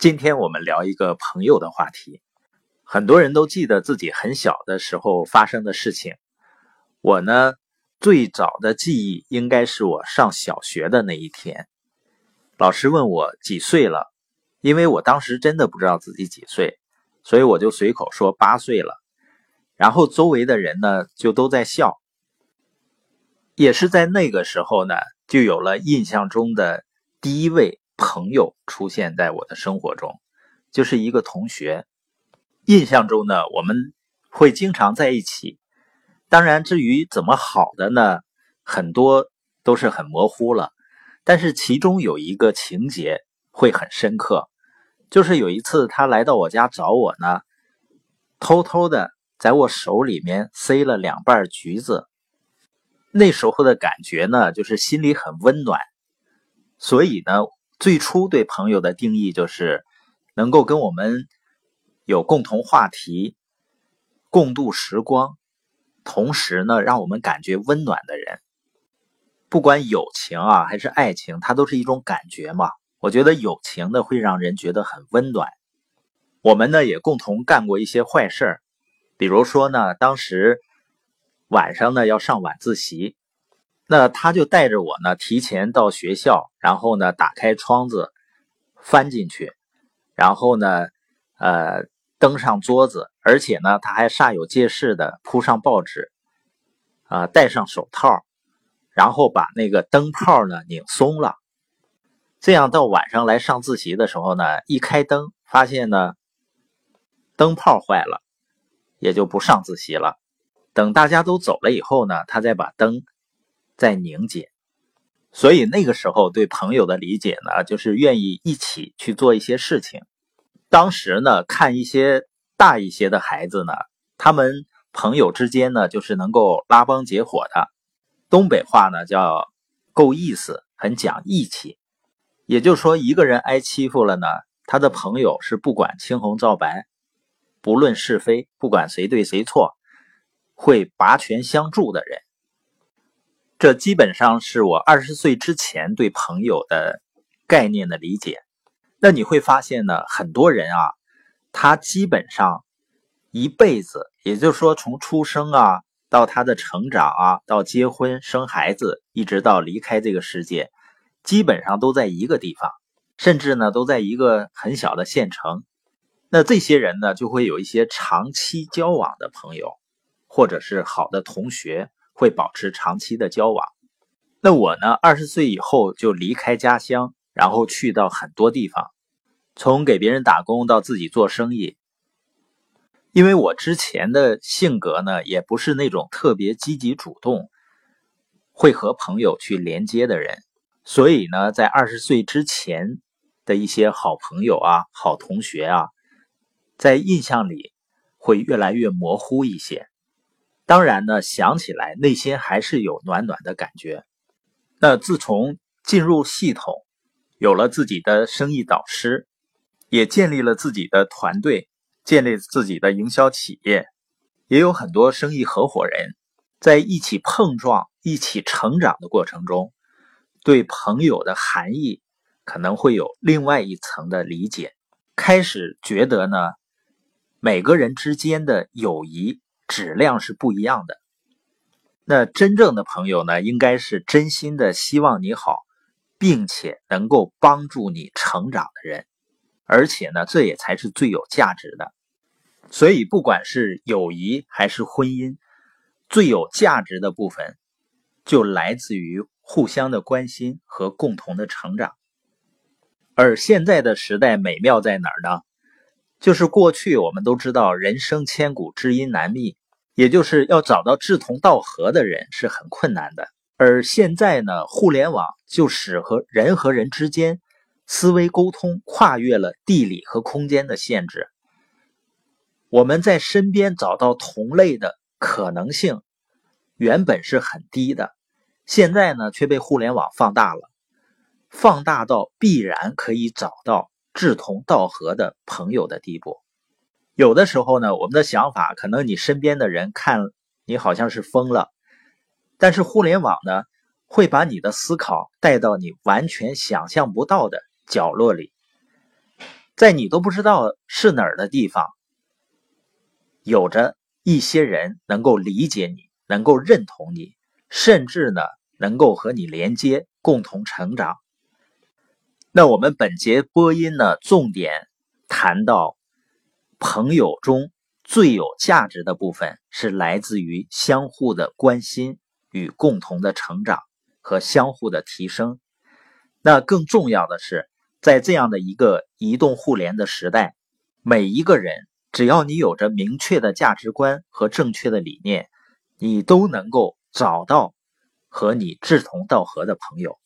今天我们聊一个朋友的话题。很多人都记得自己很小的时候发生的事情。我呢，最早的记忆应该是我上小学的那一天。老师问我几岁了，因为我当时真的不知道自己几岁，所以我就随口说八岁了。然后周围的人呢，就都在笑。也是在那个时候呢，就有了印象中的第一位。朋友出现在我的生活中，就是一个同学。印象中呢，我们会经常在一起。当然，至于怎么好的呢，很多都是很模糊了。但是其中有一个情节会很深刻，就是有一次他来到我家找我呢，偷偷的在我手里面塞了两瓣橘子。那时候的感觉呢，就是心里很温暖。所以呢。最初对朋友的定义就是能够跟我们有共同话题、共度时光，同时呢让我们感觉温暖的人。不管友情啊还是爱情，它都是一种感觉嘛。我觉得友情呢会让人觉得很温暖。我们呢也共同干过一些坏事儿，比如说呢，当时晚上呢要上晚自习。那他就带着我呢，提前到学校，然后呢，打开窗子，翻进去，然后呢，呃，登上桌子，而且呢，他还煞有介事的铺上报纸，啊，戴上手套，然后把那个灯泡呢拧松了，这样到晚上来上自习的时候呢，一开灯，发现呢，灯泡坏了，也就不上自习了。等大家都走了以后呢，他再把灯。在凝结，所以那个时候对朋友的理解呢，就是愿意一起去做一些事情。当时呢，看一些大一些的孩子呢，他们朋友之间呢，就是能够拉帮结伙的。东北话呢叫够意思，很讲义气。也就是说，一个人挨欺负了呢，他的朋友是不管青红皂白，不论是非，不管谁对谁错，会拔拳相助的人。这基本上是我二十岁之前对朋友的概念的理解。那你会发现呢，很多人啊，他基本上一辈子，也就是说从出生啊到他的成长啊，到结婚生孩子，一直到离开这个世界，基本上都在一个地方，甚至呢都在一个很小的县城。那这些人呢，就会有一些长期交往的朋友，或者是好的同学。会保持长期的交往。那我呢？二十岁以后就离开家乡，然后去到很多地方，从给别人打工到自己做生意。因为我之前的性格呢，也不是那种特别积极主动，会和朋友去连接的人，所以呢，在二十岁之前的一些好朋友啊、好同学啊，在印象里会越来越模糊一些。当然呢，想起来内心还是有暖暖的感觉。那自从进入系统，有了自己的生意导师，也建立了自己的团队，建立自己的营销企业，也有很多生意合伙人，在一起碰撞、一起成长的过程中，对朋友的含义可能会有另外一层的理解。开始觉得呢，每个人之间的友谊。质量是不一样的。那真正的朋友呢，应该是真心的希望你好，并且能够帮助你成长的人。而且呢，这也才是最有价值的。所以，不管是友谊还是婚姻，最有价值的部分就来自于互相的关心和共同的成长。而现在的时代美妙在哪儿呢？就是过去我们都知道，人生千古，知音难觅。也就是要找到志同道合的人是很困难的，而现在呢，互联网就使和人和人之间思维沟通跨越了地理和空间的限制。我们在身边找到同类的可能性原本是很低的，现在呢却被互联网放大了，放大到必然可以找到志同道合的朋友的地步。有的时候呢，我们的想法可能你身边的人看你好像是疯了，但是互联网呢，会把你的思考带到你完全想象不到的角落里。在你都不知道是哪儿的地方，有着一些人能够理解你，能够认同你，甚至呢能够和你连接，共同成长。那我们本节播音呢，重点谈到朋友中最有价值的部分是来自于相互的关心与共同的成长和相互的提升。那更重要的是，在这样的一个移动互联的时代，每一个人只要你有着明确的价值观和正确的理念，你都能够找到和你志同道合的朋友。